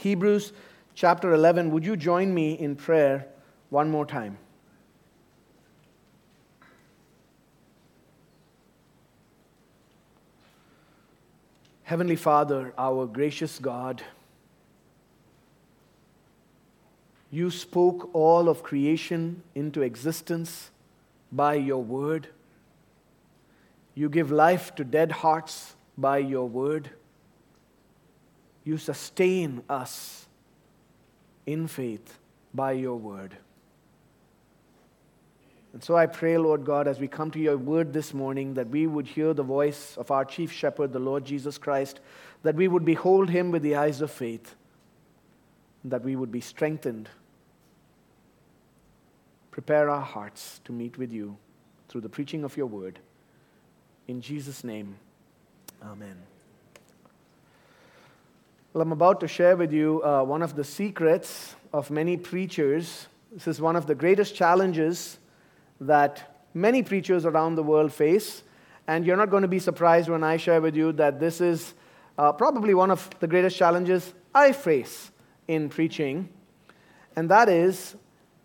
Hebrews chapter 11. Would you join me in prayer one more time? Heavenly Father, our gracious God, you spoke all of creation into existence by your word. You give life to dead hearts by your word. You sustain us in faith by your word. And so I pray, Lord God, as we come to your word this morning, that we would hear the voice of our chief shepherd, the Lord Jesus Christ, that we would behold him with the eyes of faith, that we would be strengthened. Prepare our hearts to meet with you through the preaching of your word. In Jesus' name, amen. Well, I'm about to share with you uh, one of the secrets of many preachers. This is one of the greatest challenges that many preachers around the world face. And you're not going to be surprised when I share with you that this is uh, probably one of the greatest challenges I face in preaching. And that is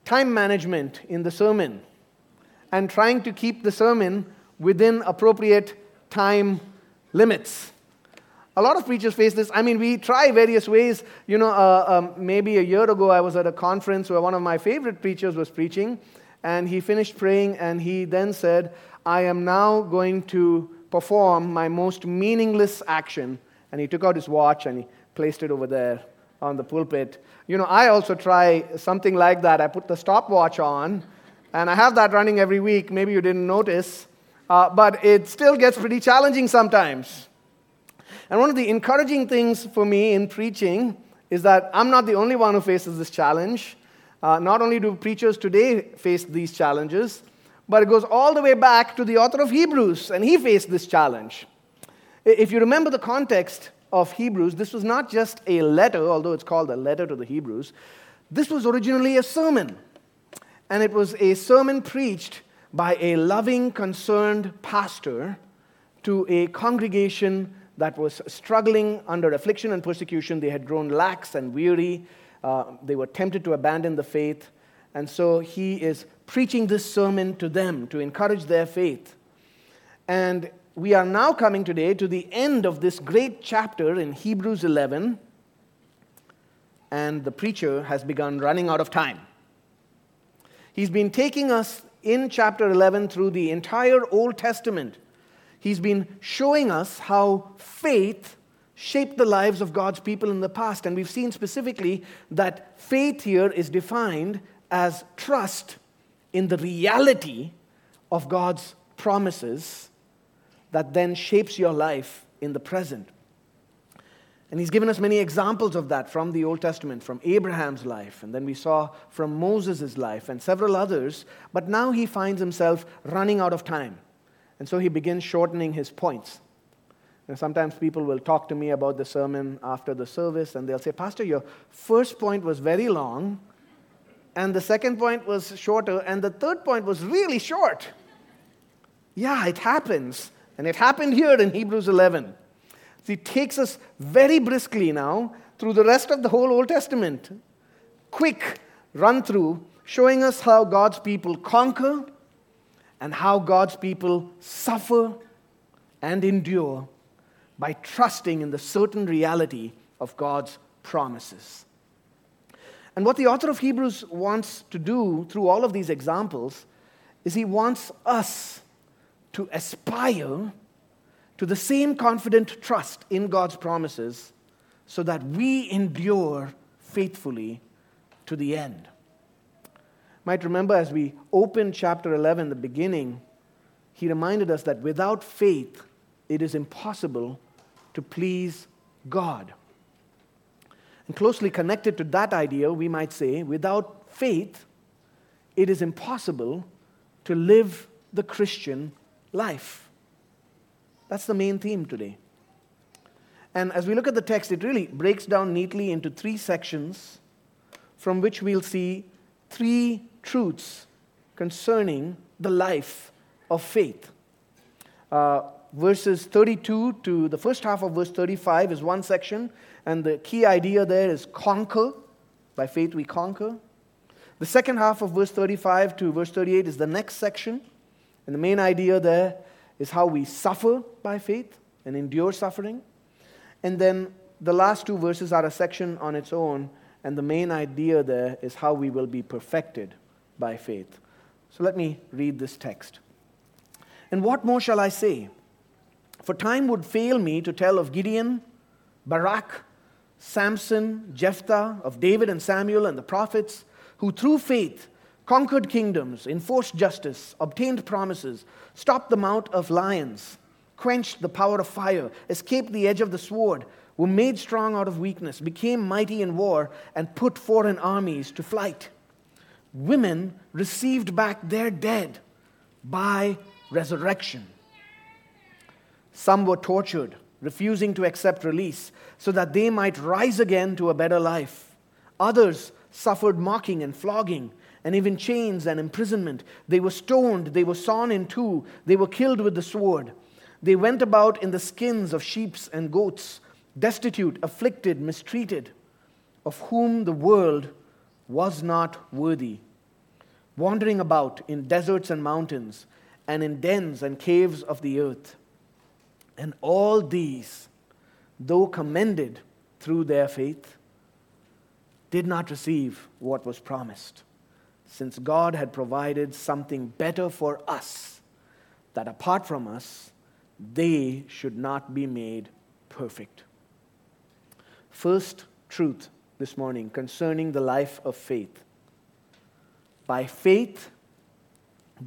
time management in the sermon and trying to keep the sermon within appropriate time limits. A lot of preachers face this. I mean, we try various ways. You know, uh, um, maybe a year ago, I was at a conference where one of my favorite preachers was preaching, and he finished praying, and he then said, I am now going to perform my most meaningless action. And he took out his watch and he placed it over there on the pulpit. You know, I also try something like that. I put the stopwatch on, and I have that running every week. Maybe you didn't notice, uh, but it still gets pretty challenging sometimes. And one of the encouraging things for me in preaching is that I'm not the only one who faces this challenge. Uh, not only do preachers today face these challenges, but it goes all the way back to the author of Hebrews, and he faced this challenge. If you remember the context of Hebrews, this was not just a letter, although it's called a letter to the Hebrews. This was originally a sermon. And it was a sermon preached by a loving, concerned pastor to a congregation that was struggling under affliction and persecution. They had grown lax and weary. Uh, they were tempted to abandon the faith. And so he is preaching this sermon to them to encourage their faith. And we are now coming today to the end of this great chapter in Hebrews 11. And the preacher has begun running out of time. He's been taking us in chapter 11 through the entire Old Testament. He's been showing us how faith shaped the lives of God's people in the past. And we've seen specifically that faith here is defined as trust in the reality of God's promises that then shapes your life in the present. And he's given us many examples of that from the Old Testament, from Abraham's life, and then we saw from Moses' life and several others. But now he finds himself running out of time. And so he begins shortening his points. And sometimes people will talk to me about the sermon after the service, and they'll say, Pastor, your first point was very long, and the second point was shorter, and the third point was really short. Yeah, it happens. And it happened here in Hebrews 11. So he takes us very briskly now through the rest of the whole Old Testament. Quick run through, showing us how God's people conquer and how God's people suffer and endure by trusting in the certain reality of God's promises. And what the author of Hebrews wants to do through all of these examples is he wants us to aspire to the same confident trust in God's promises so that we endure faithfully to the end. Might remember as we opened chapter 11, the beginning, he reminded us that without faith, it is impossible to please God. And closely connected to that idea, we might say, without faith, it is impossible to live the Christian life. That's the main theme today. And as we look at the text, it really breaks down neatly into three sections from which we'll see three truths concerning the life of faith. Uh, verses 32 to the first half of verse 35 is one section, And the key idea there is conquer. By faith, we conquer. The second half of verse 35 to verse 38 is the next section. And the main idea there is how we suffer by faith and endure suffering. And then the last two verses are a section on its own. And the main idea there is how we will be perfected by faith. So let me read this text. And what more shall I say? For time would fail me to tell of Gideon, Barak, Samson, Jephthah, of David and Samuel and the prophets, who through faith conquered kingdoms, enforced justice, obtained promises, stopped the mouth of lions, quenched the power of fire, escaped the edge of the sword, were made strong out of weakness, became mighty in war, and put foreign armies to flight women received back their dead by resurrection. Some were tortured, refusing to accept release, so that they might rise again to a better life. Others suffered mocking and flogging, and even chains and imprisonment. They were stoned, they were sawn in two, they were killed with the sword. They went about in the skins of sheep and goats, destitute, afflicted, mistreated, of whom the world was not worthy wandering about in deserts and mountains, and in dens and caves of the earth. And all these, though commended through their faith, did not receive what was promised, since God had provided something better for us, that apart from us, they should not be made perfect. First truth this morning concerning the life of faith by faith,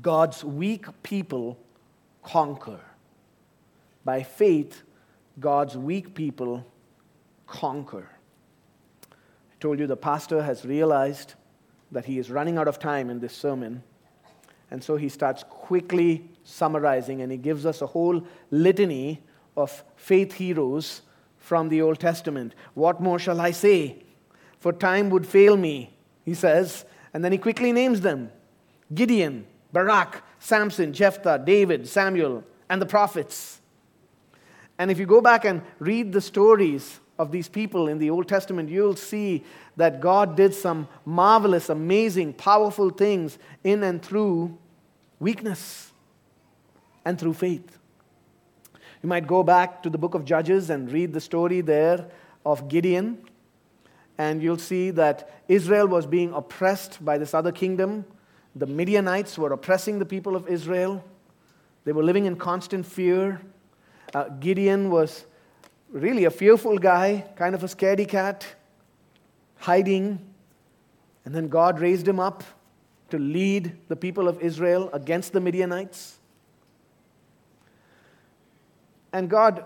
God's weak people conquer. By faith, God's weak people conquer. I told you the pastor has realized that he is running out of time in this sermon. And so he starts quickly summarizing and he gives us a whole litany of faith heroes from the Old Testament. What more shall I say? For time would fail me, he says, and then he quickly names them Gideon, Barak, Samson, Jephthah, David, Samuel, and the prophets. And if you go back and read the stories of these people in the Old Testament, you'll see that God did some marvelous, amazing, powerful things in and through weakness and through faith. You might go back to the book of Judges and read the story there of Gideon and you'll see that Israel was being oppressed by this other kingdom. The Midianites were oppressing the people of Israel. They were living in constant fear. Uh, Gideon was really a fearful guy, kind of a scaredy cat, hiding. And then God raised him up to lead the people of Israel against the Midianites. And God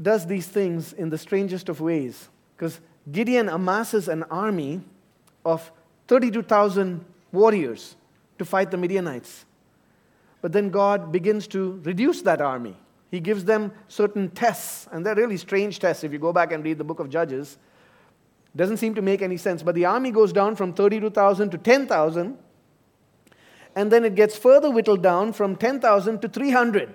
does these things in the strangest of ways because Gideon amasses an army of 32,000 warriors to fight the Midianites. But then God begins to reduce that army. He gives them certain tests, and they're really strange tests if you go back and read the book of Judges. Doesn't seem to make any sense. But the army goes down from 32,000 to 10,000, and then it gets further whittled down from 10,000 to 300.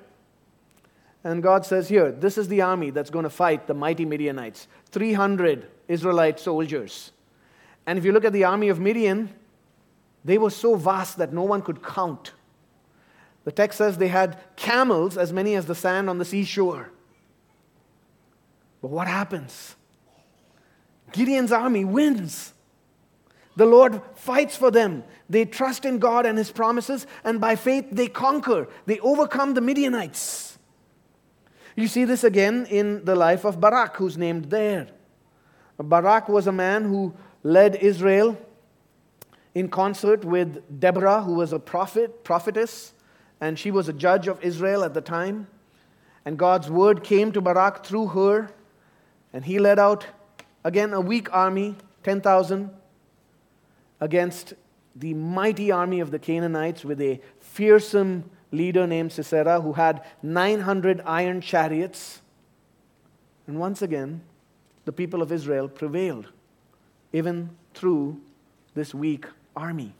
And God says, Here, this is the army that's going to fight the mighty Midianites 300 Israelite soldiers. And if you look at the army of Midian, they were so vast that no one could count. The text says they had camels as many as the sand on the seashore. But what happens? Gideon's army wins. The Lord fights for them. They trust in God and His promises, and by faith they conquer. They overcome the Midianites. You see this again in the life of Barak, who's named there. Barak was a man who led Israel in concert with Deborah, who was a prophet, prophetess, and she was a judge of Israel at the time. And God's word came to Barak through her, and he led out again a weak army, 10,000, against the mighty army of the Canaanites with a fearsome leader named Sisera who had 900 iron chariots. And once again, the people of Israel prevailed, even through this weak army.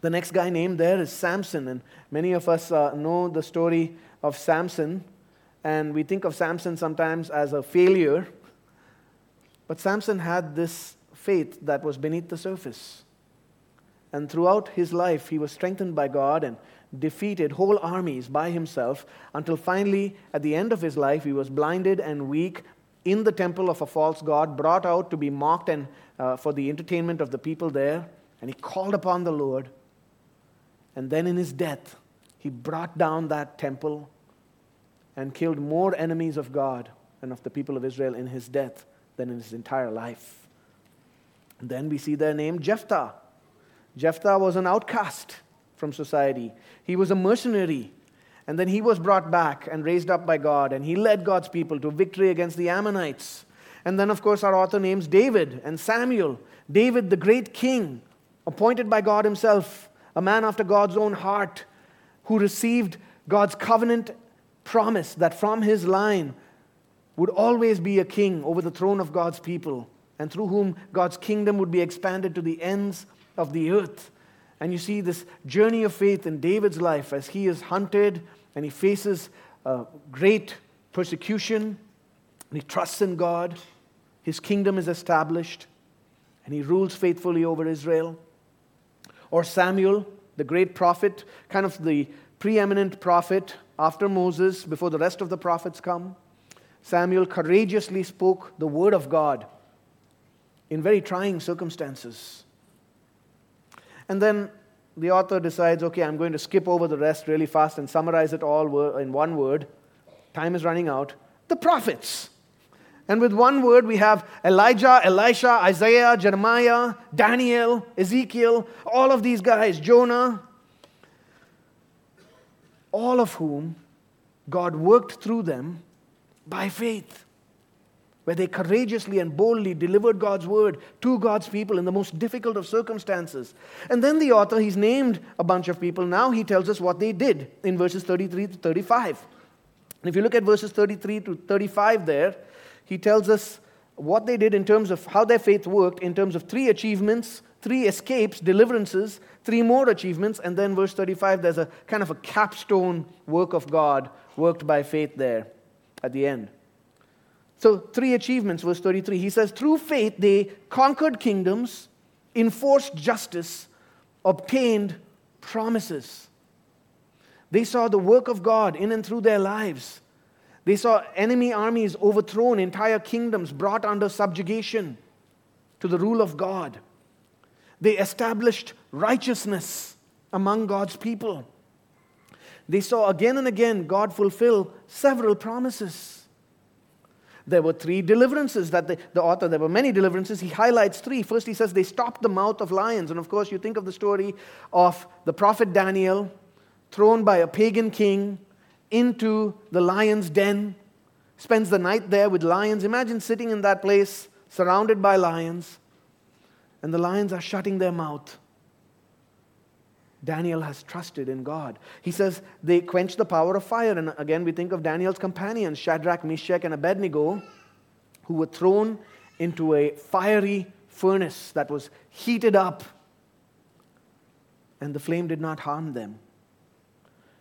The next guy named there is Samson, and many of us uh, know the story of Samson, and we think of Samson sometimes as a failure. But Samson had this faith that was beneath the surface. And throughout his life, he was strengthened by God and defeated whole armies by himself until finally, at the end of his life, he was blinded and weak in the temple of a false god, brought out to be mocked and uh, for the entertainment of the people there. And he called upon the Lord. And then in his death, he brought down that temple and killed more enemies of God and of the people of Israel in his death than in his entire life. And then we see their name Jephthah. Jephthah was an outcast from society, he was a mercenary. And then he was brought back and raised up by God, and he led God's people to victory against the Ammonites. And then, of course, our author names David and Samuel. David, the great king, appointed by God himself, a man after God's own heart, who received God's covenant promise that from his line would always be a king over the throne of God's people, and through whom God's kingdom would be expanded to the ends of the earth. And you see this journey of faith in David's life as he is hunted and he faces uh, great persecution, and he trusts in God. His kingdom is established, and he rules faithfully over Israel. Or Samuel, the great prophet, kind of the preeminent prophet after Moses, before the rest of the prophets come. Samuel courageously spoke the word of God in very trying circumstances. And then the author decides, okay, I'm going to skip over the rest really fast and summarize it all in one word. Time is running out. The prophets. And with one word, we have Elijah, Elisha, Isaiah, Jeremiah, Daniel, Ezekiel, all of these guys, Jonah, all of whom God worked through them by faith, where they courageously and boldly delivered God's word to God's people in the most difficult of circumstances. And then the author, he's named a bunch of people. Now he tells us what they did in verses 33 to 35. And if you look at verses 33 to 35 there, he tells us what they did in terms of how their faith worked, in terms of three achievements, three escapes, deliverances, three more achievements, and then verse 35, there's a kind of a capstone work of God worked by faith there at the end. So, three achievements, verse 33. He says, Through faith they conquered kingdoms, enforced justice, obtained promises. They saw the work of God in and through their lives. They saw enemy armies overthrown, entire kingdoms brought under subjugation to the rule of God. They established righteousness among God's people. They saw again and again God fulfill several promises. There were three deliverances that the, the, author, there were many deliverances. He highlights three. First, he says they stopped the mouth of lions. And of course, you think of the story of the prophet Daniel thrown by a pagan king into the lion's den, spends the night there with lions. Imagine sitting in that place surrounded by lions, and the lions are shutting their mouth. Daniel has trusted in God. He says they quenched the power of fire. And again, we think of Daniel's companions, Shadrach, Meshach, and Abednego, who were thrown into a fiery furnace that was heated up, and the flame did not harm them.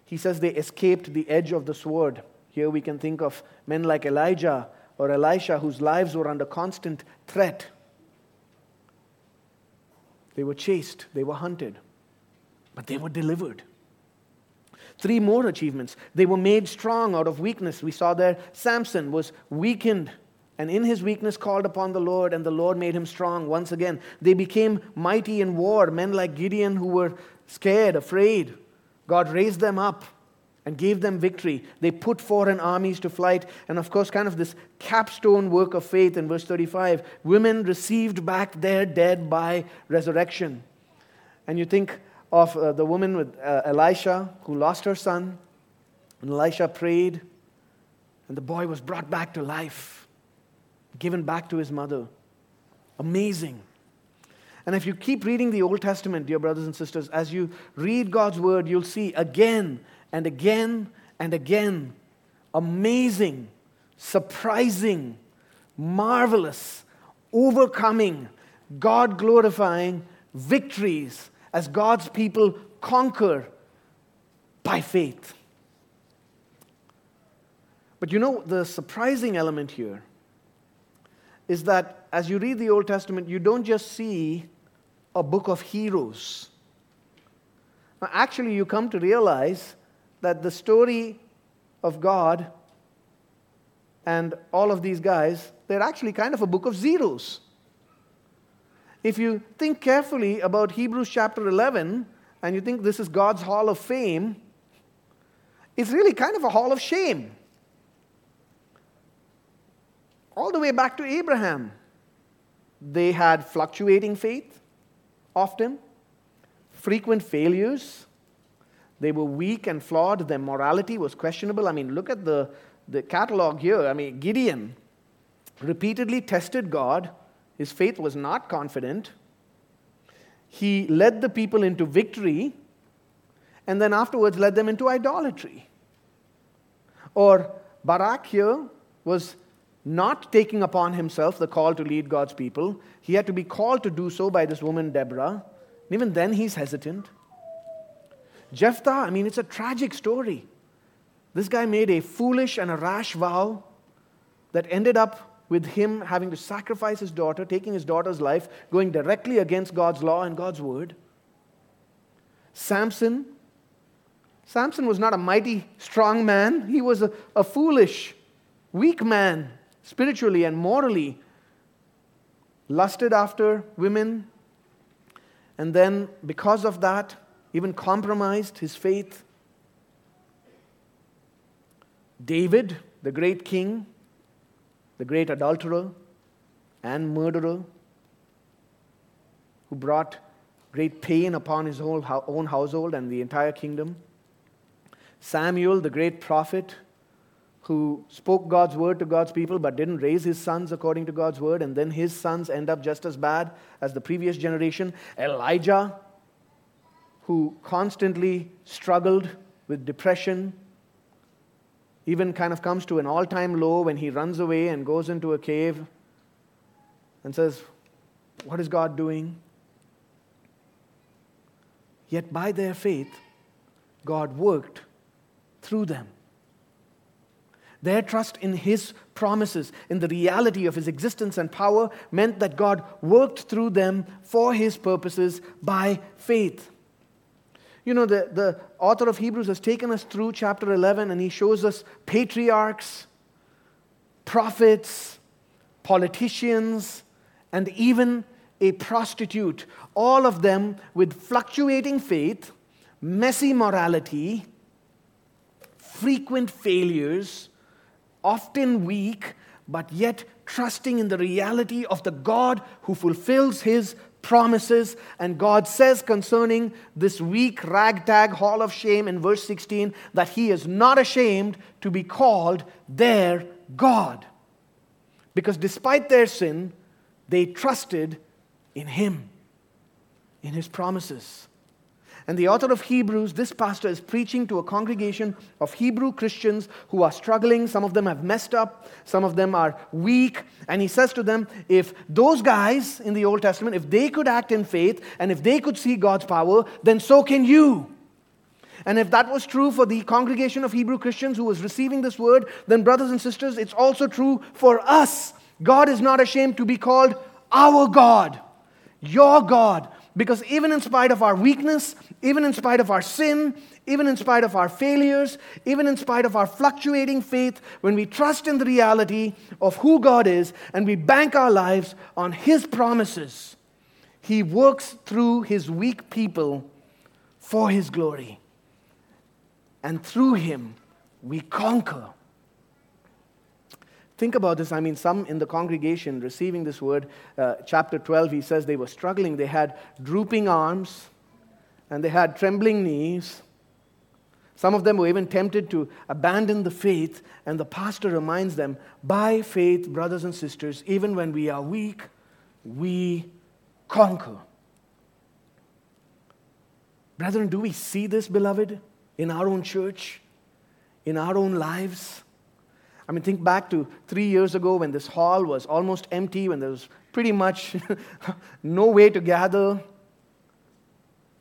He says they escaped the edge of the sword. Here we can think of men like Elijah or Elisha, whose lives were under constant threat. They were chased, they were hunted but they were delivered. Three more achievements. They were made strong out of weakness. We saw there Samson was weakened and in his weakness called upon the Lord, and the Lord made him strong once again. They became mighty in war, men like Gideon who were scared, afraid. God raised them up and gave them victory. They put foreign armies to flight. And of course, kind of this capstone work of faith in verse 35 women received back their dead by resurrection. And you think, of uh, the woman with uh, Elisha who lost her son. And Elisha prayed, and the boy was brought back to life, given back to his mother. Amazing. And if you keep reading the Old Testament, dear brothers and sisters, as you read God's word, you'll see again and again and again amazing, surprising, marvelous, overcoming, God glorifying victories as God's people conquer by faith. But you know, the surprising element here is that as you read the Old Testament, you don't just see a book of heroes. Now, actually, you come to realize that the story of God and all of these guys, they're actually kind of a book of zeros. If you think carefully about Hebrews chapter 11 and you think this is God's hall of fame, it's really kind of a hall of shame. All the way back to Abraham, they had fluctuating faith often, frequent failures. They were weak and flawed. Their morality was questionable. I mean, look at the, the catalog here. I mean, Gideon repeatedly tested God his faith was not confident. He led the people into victory and then afterwards led them into idolatry. Or Barak here was not taking upon himself the call to lead God's people. He had to be called to do so by this woman, Deborah. And even then, he's hesitant. Jephthah, I mean, it's a tragic story. This guy made a foolish and a rash vow that ended up with him having to sacrifice his daughter, taking his daughter's life, going directly against God's law and God's word. Samson. Samson was not a mighty, strong man. He was a, a foolish, weak man, spiritually and morally. Lusted after women, and then, because of that, even compromised his faith. David, the great king, the great adulterer and murderer who brought great pain upon his own household and the entire kingdom. Samuel, the great prophet, who spoke God's word to God's people but didn't raise his sons according to God's word, and then his sons end up just as bad as the previous generation. Elijah, who constantly struggled with depression even kind of comes to an all time low when he runs away and goes into a cave and says, What is God doing? Yet by their faith, God worked through them. Their trust in His promises, in the reality of His existence and power, meant that God worked through them for His purposes by faith. You know, the, the author of Hebrews has taken us through chapter 11 and he shows us patriarchs, prophets, politicians, and even a prostitute, all of them with fluctuating faith, messy morality, frequent failures, often weak, but yet trusting in the reality of the God who fulfills his promises. And God says concerning this weak ragtag hall of shame in verse 16 that He is not ashamed to be called their God. Because despite their sin, they trusted in Him, in His promises. And the author of Hebrews, this pastor, is preaching to a congregation of Hebrew Christians who are struggling. Some of them have messed up, some of them are weak. And he says to them, if those guys in the Old Testament, if they could act in faith and if they could see God's power, then so can you. And if that was true for the congregation of Hebrew Christians who was receiving this word, then, brothers and sisters, it's also true for us. God is not ashamed to be called our God, your God, because even in spite of our weakness, even in spite of our sin, even in spite of our failures, even in spite of our fluctuating faith, when we trust in the reality of who God is and we bank our lives on His promises, He works through His weak people for His glory. And through Him, we conquer Think about this. I mean, some in the congregation receiving this word, uh, chapter 12, he says they were struggling. They had drooping arms and they had trembling knees. Some of them were even tempted to abandon the faith, and the pastor reminds them by faith, brothers and sisters, even when we are weak, we conquer. Brethren, do we see this, beloved, in our own church, in our own lives? I mean, think back to three years ago when this hall was almost empty, when there was pretty much no way to gather,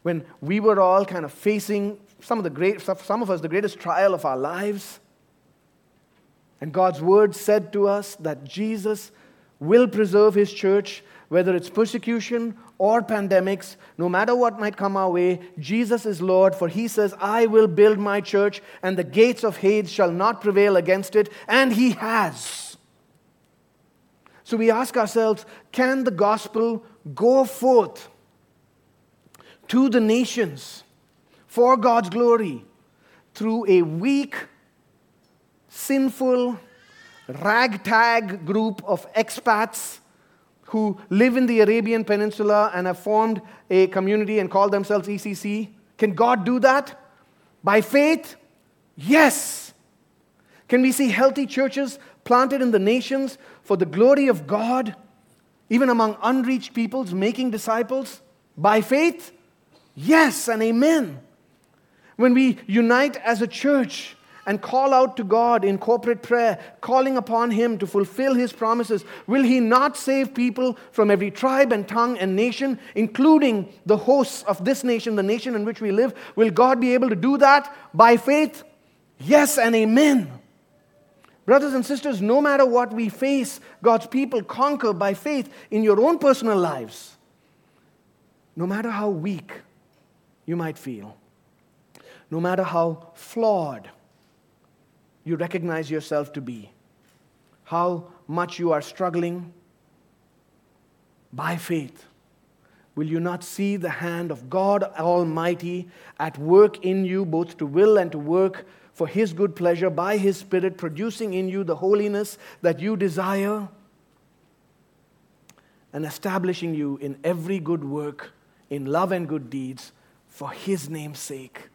when we were all kind of facing some of the great, some of us, the greatest trial of our lives. And God's word said to us that Jesus will preserve his church, whether it's persecution or pandemics, no matter what might come our way, Jesus is Lord, for he says, I will build my church, and the gates of Hades shall not prevail against it, and he has. So we ask ourselves, can the gospel go forth to the nations for God's glory through a weak, sinful, ragtag group of expats who live in the Arabian Peninsula and have formed a community and call themselves ECC? Can God do that? By faith? Yes. Can we see healthy churches planted in the nations for the glory of God, even among unreached peoples, making disciples? By faith? Yes and amen. When we unite as a church, and call out to God in corporate prayer, calling upon Him to fulfill His promises, will He not save people from every tribe and tongue and nation, including the hosts of this nation, the nation in which we live? Will God be able to do that by faith? Yes and amen. Brothers and sisters, no matter what we face, God's people conquer by faith in your own personal lives. No matter how weak you might feel, no matter how flawed you recognize yourself to be, how much you are struggling by faith. Will you not see the hand of God Almighty at work in you, both to will and to work for His good pleasure by His Spirit, producing in you the holiness that you desire and establishing you in every good work, in love and good deeds, for His name's sake,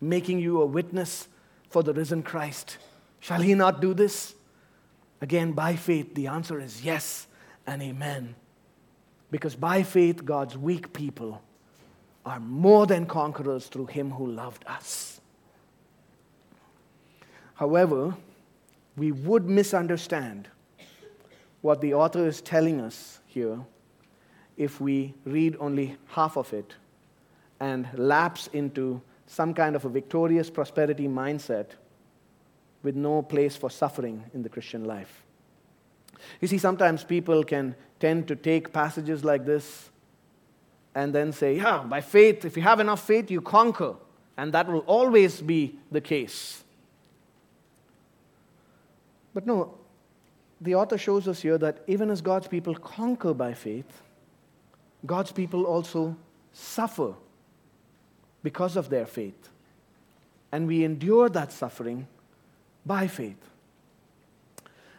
making you a witness for the risen Christ. Shall he not do this? Again, by faith, the answer is yes and amen. Because by faith, God's weak people are more than conquerors through him who loved us. However, we would misunderstand what the author is telling us here if we read only half of it and lapse into some kind of a victorious prosperity mindset with no place for suffering in the Christian life. You see, sometimes people can tend to take passages like this and then say, Yeah, by faith, if you have enough faith, you conquer. And that will always be the case. But no, the author shows us here that even as God's people conquer by faith, God's people also suffer because of their faith. And we endure that suffering by faith.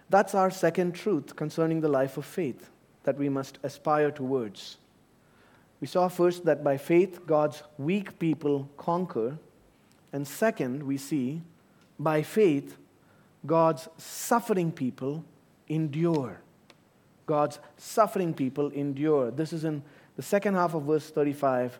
That's our second truth concerning the life of faith that we must aspire towards. We saw first that by faith, God's weak people conquer. And second, we see by faith, God's suffering people endure. God's suffering people endure. This is in the second half of verse 35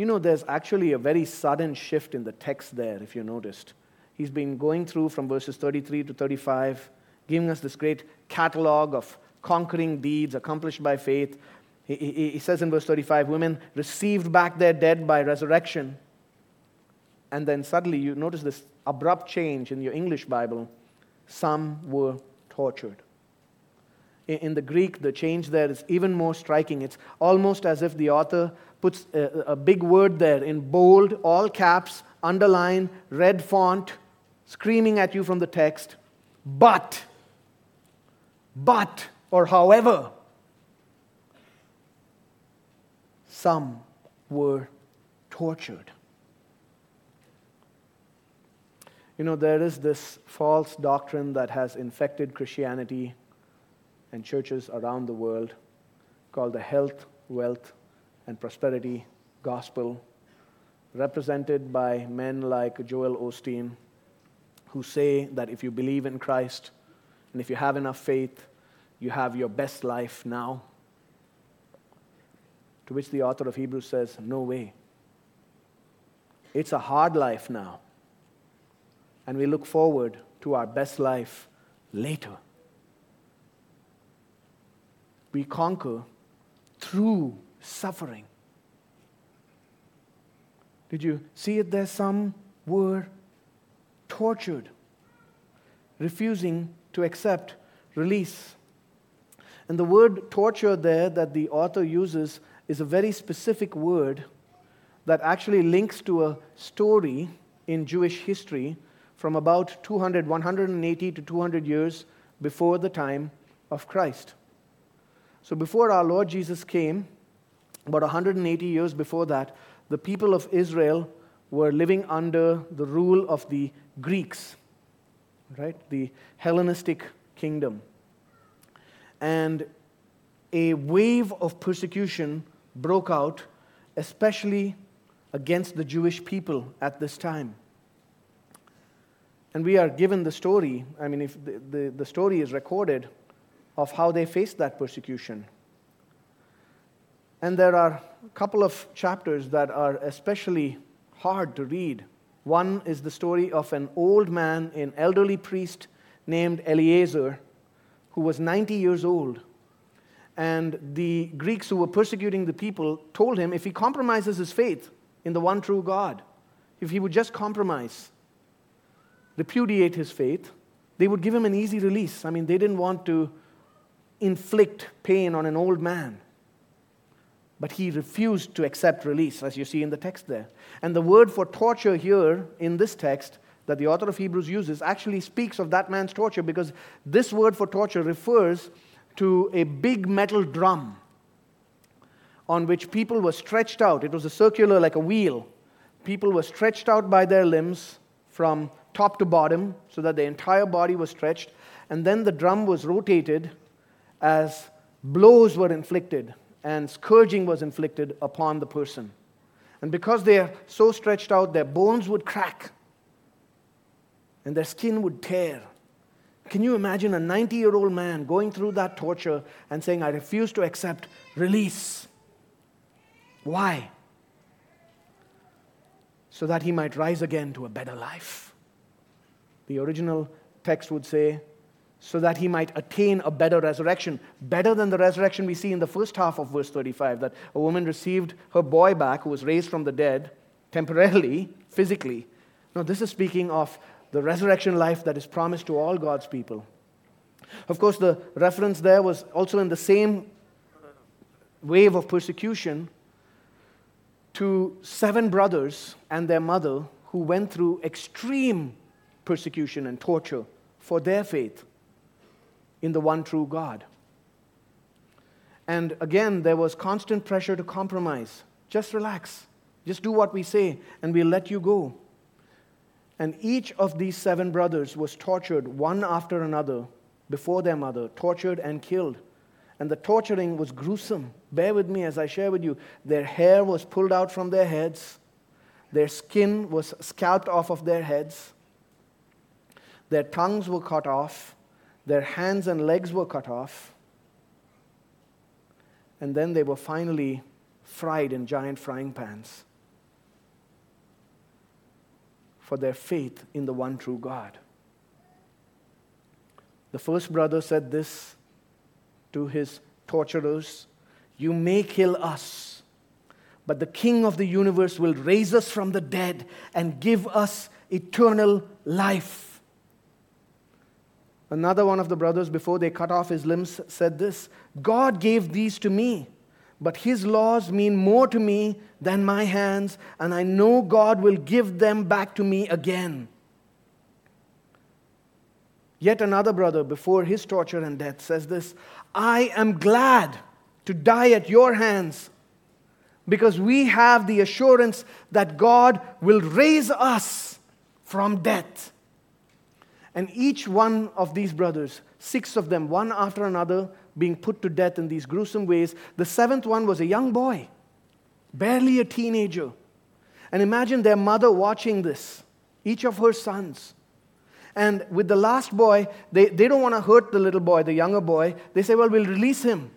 You know, there's actually a very sudden shift in the text there, if you noticed. He's been going through from verses 33 to 35 giving us this great catalog of conquering deeds accomplished by faith. He, he, he, says in verse 35 women received back their dead by resurrection. And then suddenly you notice this abrupt change in your English Bible. Some were tortured. In, in the Greek, the change there is even more striking. It's almost as if the author puts a, a big word there in bold, all caps, underline, red font, screaming at you from the text. But but, or however, some were tortured. You know, there is this false doctrine that has infected Christianity and churches around the world called the health, wealth, and prosperity gospel, represented by men like Joel Osteen, who say that if you believe in Christ, and if you have enough faith, you have your best life now. To which the author of Hebrews says, No way. It's a hard life now. And we look forward to our best life later. We conquer through suffering. Did you see it there? Some were tortured, refusing to accept release. And the word torture there that the author uses is a very specific word that actually links to a story in Jewish history from about 200, 180 to 200 years before the time of Christ. So, before our Lord Jesus came, about 180 years before that, the people of Israel were living under the rule of the Greeks, right? The Hellenistic kingdom. And a wave of persecution broke out, especially against the Jewish people at this time. And we are given the story, I mean, if the, the, the story is recorded of how they faced that persecution. And there are a couple of chapters that are especially hard to read. One is the story of an old man, an elderly priest named Eleazar, who was 90 years old. And the Greeks who were persecuting the people told him if he compromises his faith in the one true God, if he would just compromise, repudiate his faith, they would give him an easy release. I mean, they didn't want to inflict pain on an old man. But he refused to accept release, as you see in the text there. And the word for torture here in this text that the author of Hebrews uses actually speaks of that man's torture because this word for torture refers to a big metal drum on which people were stretched out. It was a circular, like a wheel. People were stretched out by their limbs from top to bottom so that the entire body was stretched. And then the drum was rotated as blows were inflicted and scourging was inflicted upon the person. And because they are so stretched out, their bones would crack and their skin would tear. Can you imagine a 90 year old man going through that torture and saying, I refuse to accept release? Why? So that he might rise again to a better life. The original text would say, so that he might attain a better resurrection, better than the resurrection we see in the first half of verse 35 that a woman received her boy back who was raised from the dead temporarily, physically. No, this is speaking of the resurrection life that is promised to all God's people. Of course, the reference there was also in the same wave of persecution to seven brothers and their mother who went through extreme persecution and torture for their faith in the one true God. And again, there was constant pressure to compromise. Just relax. Just do what we say, and we'll let you go. And each of these seven brothers was tortured one after another before their mother, tortured and killed. And the torturing was gruesome. Bear with me as I share with you. Their hair was pulled out from their heads, their skin was scalped off of their heads, their tongues were cut off, their hands and legs were cut off. And then they were finally fried in giant frying pans for their faith in the one true God. The first brother said this to his torturers You may kill us, but the King of the universe will raise us from the dead and give us eternal life. Another one of the brothers, before they cut off his limbs, said this God gave these to me, but his laws mean more to me than my hands, and I know God will give them back to me again. Yet another brother, before his torture and death, says this I am glad to die at your hands because we have the assurance that God will raise us from death. And each one of these brothers, six of them, one after another, being put to death in these gruesome ways. The seventh one was a young boy, barely a teenager. And imagine their mother watching this, each of her sons. And with the last boy, they, they don't want to hurt the little boy, the younger boy. They say, Well, we'll release him.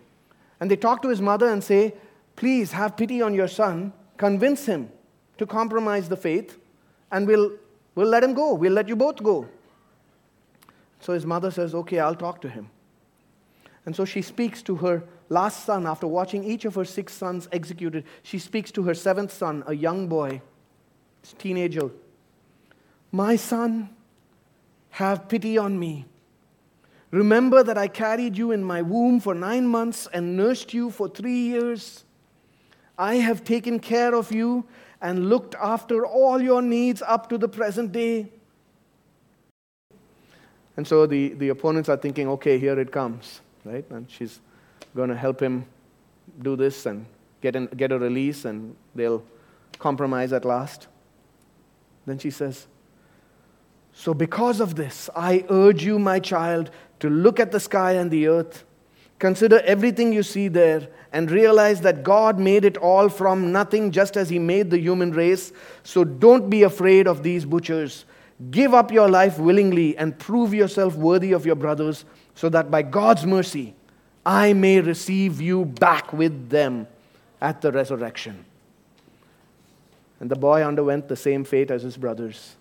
And they talk to his mother and say, Please have pity on your son, convince him to compromise the faith, and we'll, we'll let him go. We'll let you both go. So his mother says, Okay, I'll talk to him. And so she speaks to her last son after watching each of her six sons executed. She speaks to her seventh son, a young boy, teenager. My son, have pity on me. Remember that I carried you in my womb for nine months and nursed you for three years. I have taken care of you and looked after all your needs up to the present day. And so the, the opponents are thinking, okay, here it comes, right? And she's going to help him do this and get, get a release, and they'll compromise at last. Then she says, So, because of this, I urge you, my child, to look at the sky and the earth. Consider everything you see there and realize that God made it all from nothing, just as He made the human race. So, don't be afraid of these butchers Give up your life willingly and prove yourself worthy of your brothers, so that by God's mercy I may receive you back with them at the resurrection. And the boy underwent the same fate as his brothers.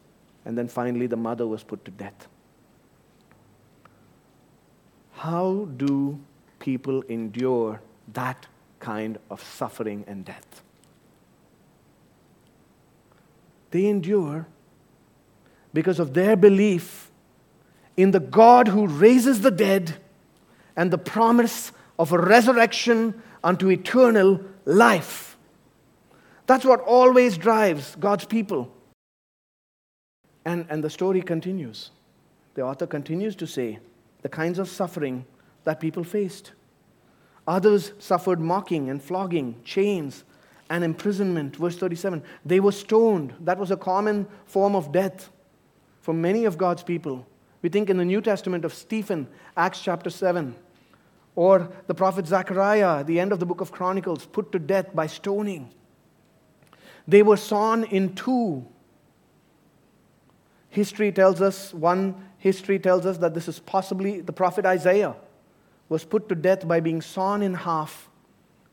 And then finally, the mother was put to death. How do people endure that kind of suffering and death? They endure because of their belief in the God who raises the dead and the promise of a resurrection unto eternal life. That's what always drives God's people. And, and the story continues. The author continues to say the kinds of suffering that people faced. Others suffered mocking and flogging, chains, and imprisonment. Verse 37 they were stoned. That was a common form of death for many of God's people. We think in the New Testament of Stephen, Acts chapter 7, or the prophet Zechariah, the end of the book of Chronicles, put to death by stoning. They were sawn in two. History tells us, one history tells us that this is possibly the prophet Isaiah was put to death by being sawn in half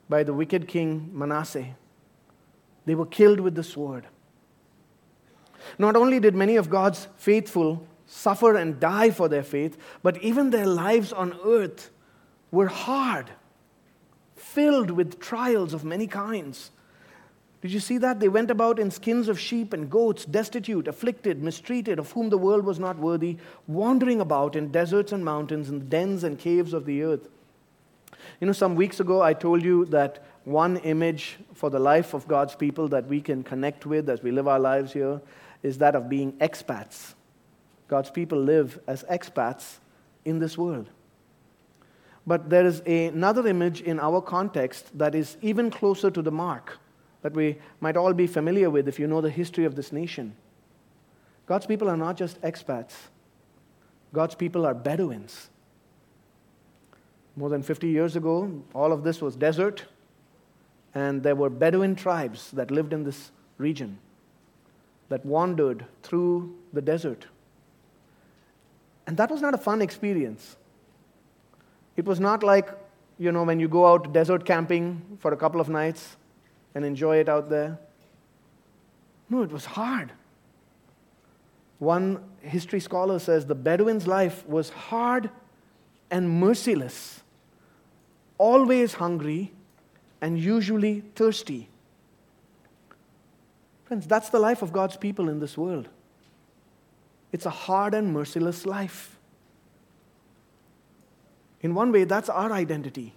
by the wicked king Manasseh. They were killed with the sword. Not only did many of God's faithful suffer and die for their faith, but even their lives on earth were hard, filled with trials of many kinds. Did you see that? They went about in skins of sheep and goats, destitute, afflicted, mistreated, of whom the world was not worthy, wandering about in deserts and mountains, in dens and caves of the earth. You know, some weeks ago I told you that one image for the life of God's people that we can connect with as we live our lives here is that of being expats. God's people live as expats in this world. But there is another image in our context that is even closer to the mark that we might all be familiar with if you know the history of this nation. God's people are not just expats, God's people are Bedouins. More than 50 years ago, all of this was desert, and there were Bedouin tribes that lived in this region that wandered through the desert. And that was not a fun experience. It was not like, you know, when you go out desert camping for a couple of nights and enjoy it out there. No, it was hard. One history scholar says the Bedouin's life was hard and merciless, always hungry and usually thirsty. Friends, that's the life of God's people in this world. It's a hard and merciless life. In one way, that's our identity.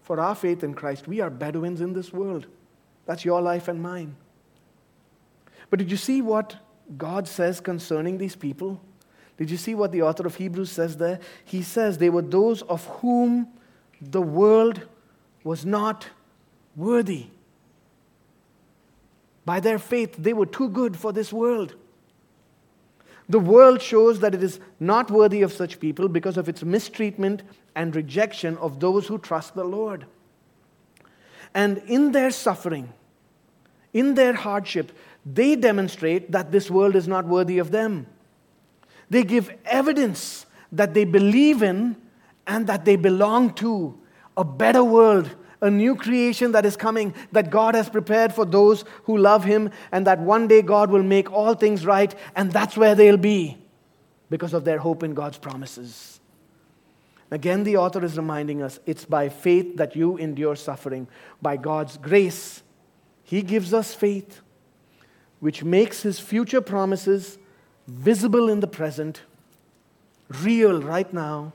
For our faith in Christ, we are Bedouins in this world. That's your life and mine. But did you see what God says concerning these people? Did you see what the author of Hebrews says there? He says they were those of whom the world was not worthy. By their faith, they were too good for this world. The world shows that it is not worthy of such people because of its mistreatment and rejection of those who trust the Lord. And in their suffering, in their hardship, they demonstrate that this world is not worthy of them. They give evidence that they believe in and that they belong to a better world a new creation that is coming, that God has prepared for those who love Him, and that one day God will make all things right, and that's where they'll be because of their hope in God's promises. Again, the author is reminding us it's by faith that you endure suffering. By God's grace, He gives us faith, which makes His future promises visible in the present, real right now,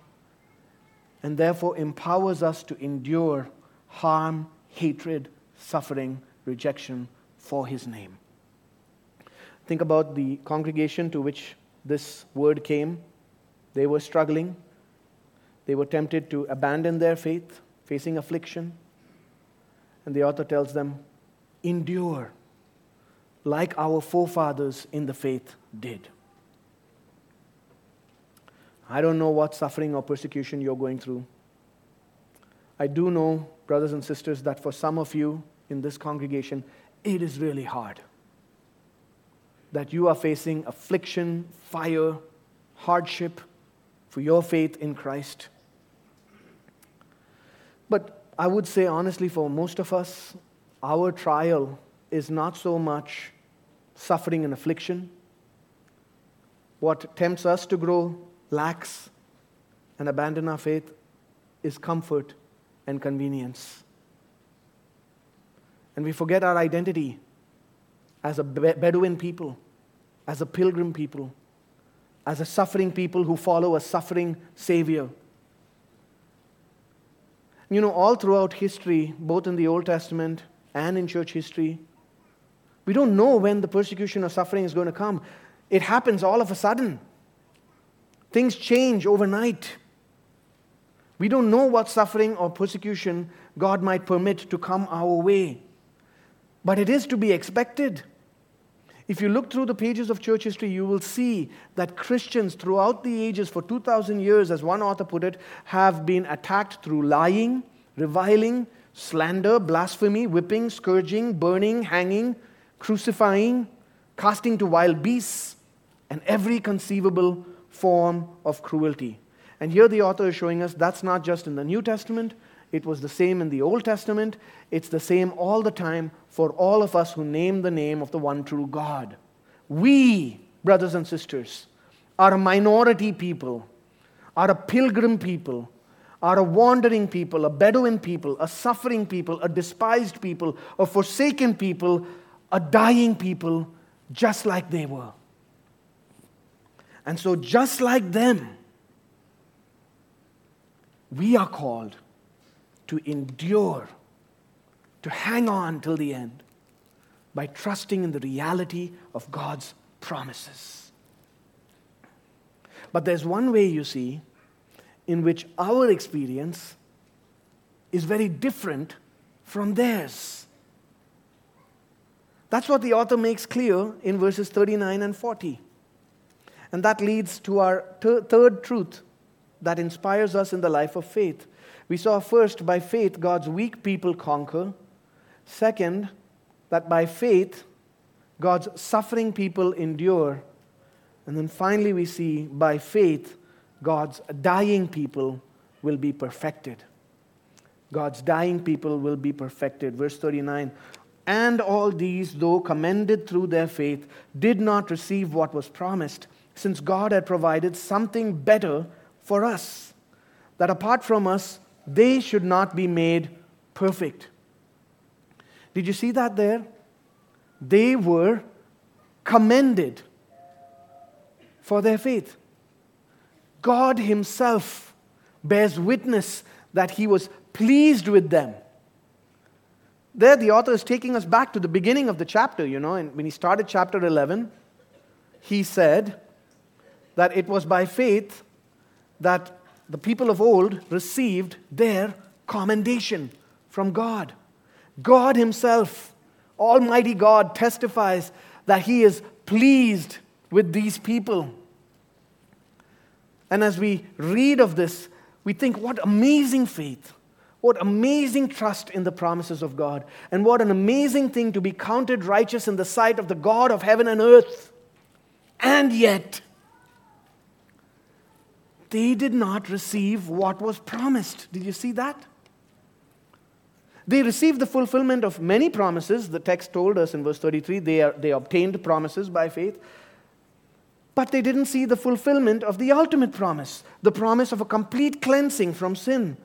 and therefore empowers us to endure harm, hatred, suffering, rejection for His name. Think about the congregation to which this word came. They were struggling they were tempted to abandon their faith, facing affliction. And the author tells them, endure like our forefathers in the faith did. I don't know what suffering or persecution you're going through. I do know, brothers and sisters, that for some of you in this congregation, it is really hard. That you are facing affliction, fire, hardship, for your faith in Christ. But I would say, honestly, for most of us, our trial is not so much suffering and affliction. What tempts us to grow lax and abandon our faith is comfort and convenience. And we forget our identity as a Bedouin people, as a pilgrim people, as a suffering people who follow a suffering Savior. You know, all throughout history, both in the Old Testament and in church history, we don't know when the persecution or suffering is going to come. It happens all of a sudden. Things change overnight. We don't know what suffering or persecution God might permit to come our way. But it is to be expected. If you look through the pages of church history, you will see that Christians throughout the ages, for 2,000 years, as one author put it, have been attacked through lying, reviling, slander, blasphemy, whipping, scourging, burning, hanging, crucifying, casting to wild beasts, and every conceivable form of cruelty. And here the author is showing us that's not just in the New Testament, it was the same in the Old Testament. It's the same all the time for all of us who name the name of the one true God. We, brothers and sisters, are a minority people, are a pilgrim people, are a wandering people, a Bedouin people, a suffering people, a despised people, a forsaken people, a dying people, just like they were. And so, just like them, we are called to endure, to hang on till the end by trusting in the reality of God's promises. But there's one way, you see, in which our experience is very different from theirs. That's what the author makes clear in verses 39 and 40. And that leads to our ter- third truth that inspires us in the life of faith. We saw first, by faith, God's weak people conquer. Second, that by faith, God's suffering people endure. And then finally, we see by faith, God's dying people will be perfected. God's dying people will be perfected. Verse 39 And all these, though commended through their faith, did not receive what was promised, since God had provided something better for us, that apart from us, they should not be made perfect. Did you see that there? They were commended for their faith. God Himself bears witness that He was pleased with them. There, the author is taking us back to the beginning of the chapter, you know, and when he started chapter 11, he said that it was by faith that the people of old received their commendation from God. God Himself, Almighty God, testifies that He is pleased with these people. And as we read of this, we think, what amazing faith, what amazing trust in the promises of God, and what an amazing thing to be counted righteous in the sight of the God of heaven and earth. And yet, they did not receive what was promised. Did you see that? They received the fulfillment of many promises. The text told us in verse 33 they, are, they obtained promises by faith. But they didn't see the fulfillment of the ultimate promise the promise of a complete cleansing from sin,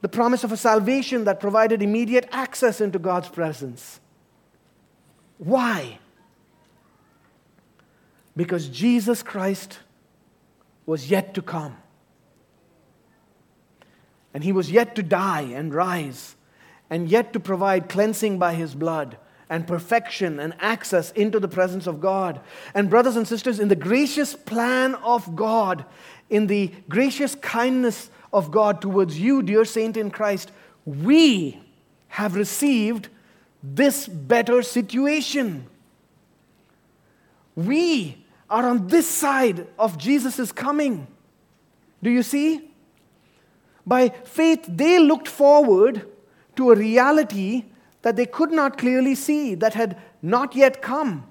the promise of a salvation that provided immediate access into God's presence. Why? Because Jesus Christ was yet to come. And he was yet to die and rise, and yet to provide cleansing by his blood and perfection and access into the presence of God. And, brothers and sisters, in the gracious plan of God, in the gracious kindness of God towards you, dear saint in Christ, we have received this better situation. We are on this side of Jesus' coming. Do you see? By faith, they looked forward to a reality that they could not clearly see, that had not yet come.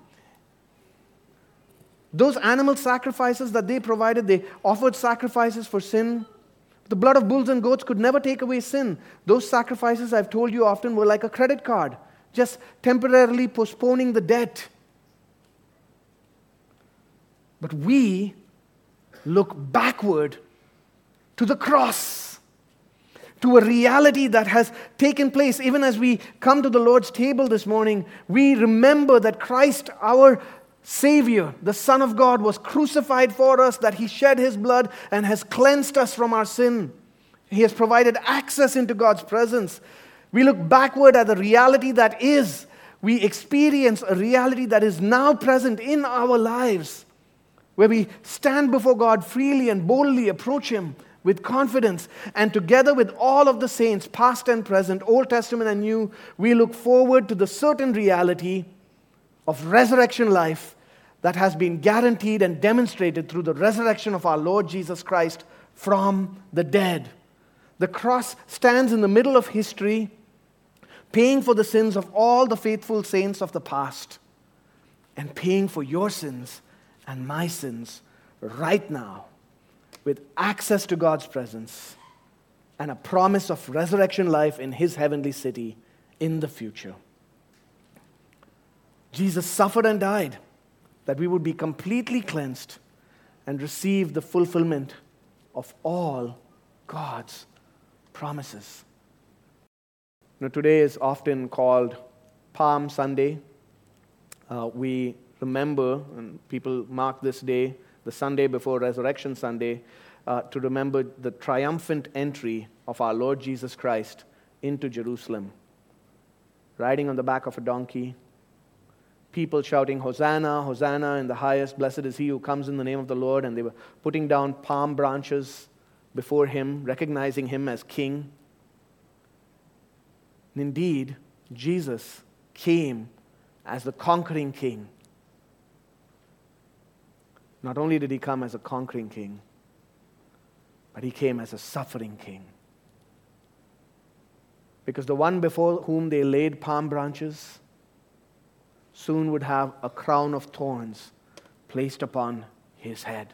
Those animal sacrifices that they provided, they offered sacrifices for sin. The blood of bulls and goats could never take away sin. Those sacrifices, I've told you often, were like a credit card, just temporarily postponing the debt. But we look backward to the cross to a reality that has taken place. Even as we come to the Lord's table this morning, we remember that Christ, our Savior, the Son of God, was crucified for us, that He shed His blood and has cleansed us from our sin. He has provided access into God's presence. We look backward at the reality that is. We experience a reality that is now present in our lives, where we stand before God freely and boldly approach Him with confidence. And together with all of the saints, past and present, Old Testament and New, we look forward to the certain reality of resurrection life that has been guaranteed and demonstrated through the resurrection of our Lord Jesus Christ from the dead. The cross stands in the middle of history, paying for the sins of all the faithful saints of the past, and paying for your sins and my sins right now with access to God's presence and a promise of resurrection life in his heavenly city in the future. Jesus suffered and died that we would be completely cleansed and receive the fulfillment of all God's promises. Now, today is often called Palm Sunday. Uh, we remember, and people mark this day the Sunday before Resurrection Sunday, uh, to remember the triumphant entry of our Lord Jesus Christ into Jerusalem. Riding on the back of a donkey, people shouting, Hosanna, Hosanna in the highest, blessed is he who comes in the name of the Lord. And they were putting down palm branches before him, recognizing him as king. And indeed, Jesus came as the conquering king not only did he come as a conquering king, but he came as a suffering king. Because the one before whom they laid palm branches soon would have a crown of thorns placed upon his head.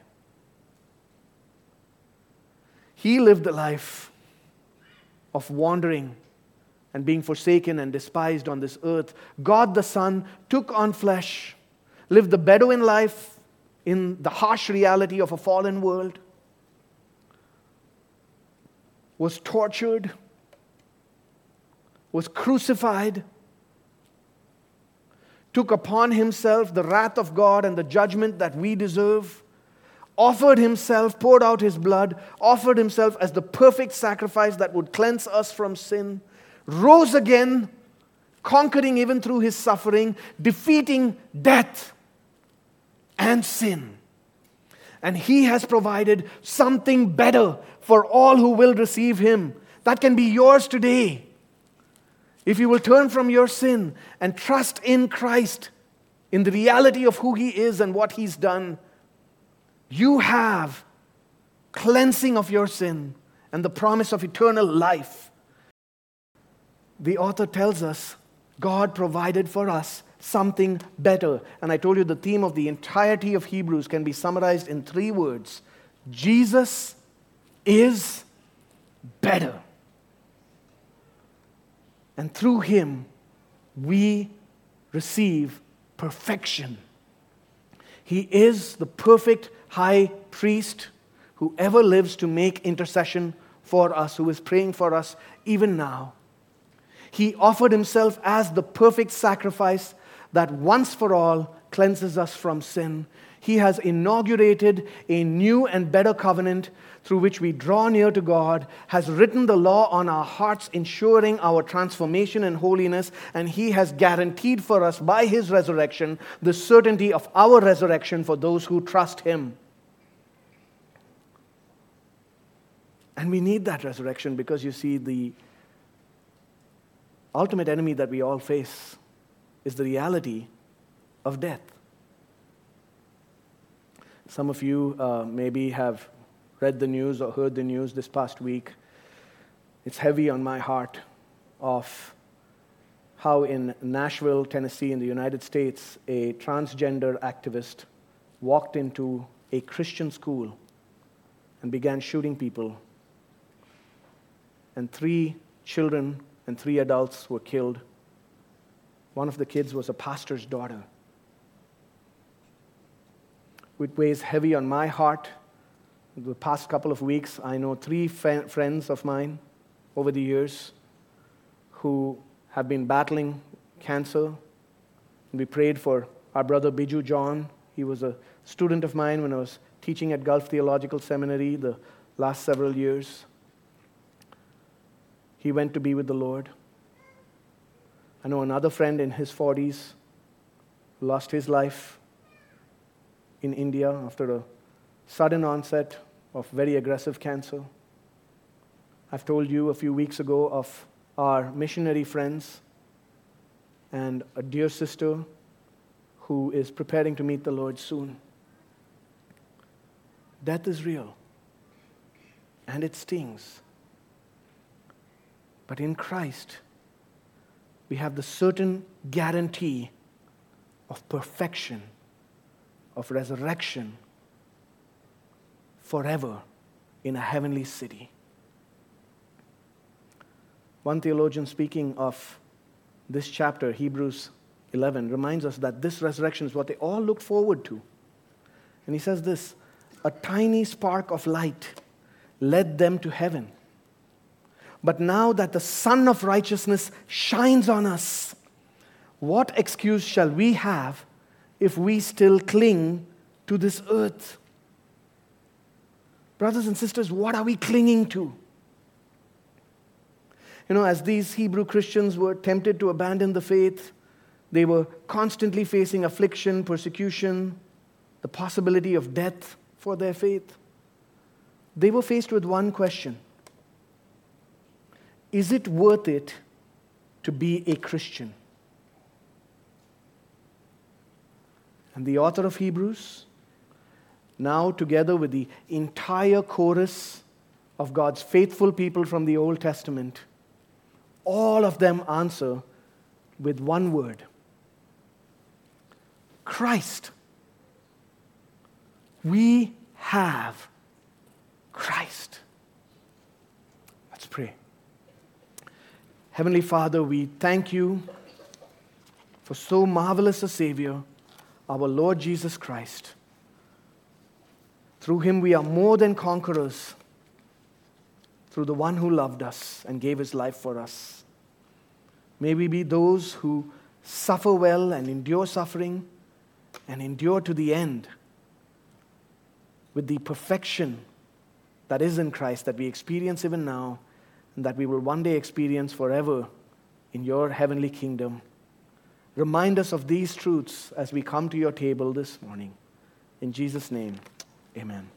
He lived a life of wandering and being forsaken and despised on this earth. God the Son took on flesh, lived the Bedouin life in the harsh reality of a fallen world, was tortured, was crucified, took upon himself the wrath of God and the judgment that we deserve, offered himself, poured out his blood, offered himself as the perfect sacrifice that would cleanse us from sin, rose again, conquering even through his suffering, defeating death and sin. And He has provided something better for all who will receive Him. That can be yours today. If you will turn from your sin and trust in Christ, in the reality of who He is and what He's done, you have cleansing of your sin and the promise of eternal life. The author tells us God provided for us something better. And I told you the theme of the entirety of Hebrews can be summarized in three words Jesus is better. And through him, we receive perfection. He is the perfect high priest who ever lives to make intercession for us, who is praying for us even now. He offered himself as the perfect sacrifice that once for all cleanses us from sin. He has inaugurated a new and better covenant through which we draw near to God, has written the law on our hearts, ensuring our transformation and holiness, and He has guaranteed for us by His resurrection the certainty of our resurrection for those who trust Him. And we need that resurrection because you see, the ultimate enemy that we all face is the reality of death. Some of you uh, maybe have read the news or heard the news this past week. It's heavy on my heart of how in Nashville, Tennessee, in the United States, a transgender activist walked into a Christian school and began shooting people. And three children and three adults were killed. One of the kids was a pastor's daughter. It weighs heavy on my heart. The past couple of weeks, I know three friends of mine over the years who have been battling cancer. We prayed for our brother Biju John. He was a student of mine when I was teaching at Gulf Theological Seminary the last several years. He went to be with the Lord. I know another friend in his 40s lost his life in India after a sudden onset of very aggressive cancer. I've told you a few weeks ago of our missionary friends and a dear sister who is preparing to meet the Lord soon. Death is real and it stings. But in Christ, we have the certain guarantee of perfection, of resurrection forever in a heavenly city. One theologian speaking of this chapter, Hebrews 11, reminds us that this resurrection is what they all look forward to. And he says this a tiny spark of light led them to heaven. But now that the Sun of Righteousness shines on us, what excuse shall we have if we still cling to this earth? Brothers and sisters, what are we clinging to? You know, as these Hebrew Christians were tempted to abandon the faith, they were constantly facing affliction, persecution, the possibility of death for their faith. They were faced with one question Is it worth it to be a Christian? And the author of Hebrews now together with the entire chorus of God's faithful people from the Old Testament, all of them answer with one word Christ. We have Christ. Let's pray. Heavenly Father, we thank you for so marvelous a Savior, our Lord Jesus Christ. Through him we are more than conquerors, through the one who loved us and gave his life for us. May we be those who suffer well and endure suffering and endure to the end with the perfection that is in Christ that we experience even now that we will one day experience forever in your heavenly kingdom. Remind us of these truths as we come to your table this morning. In Jesus' name. Amen.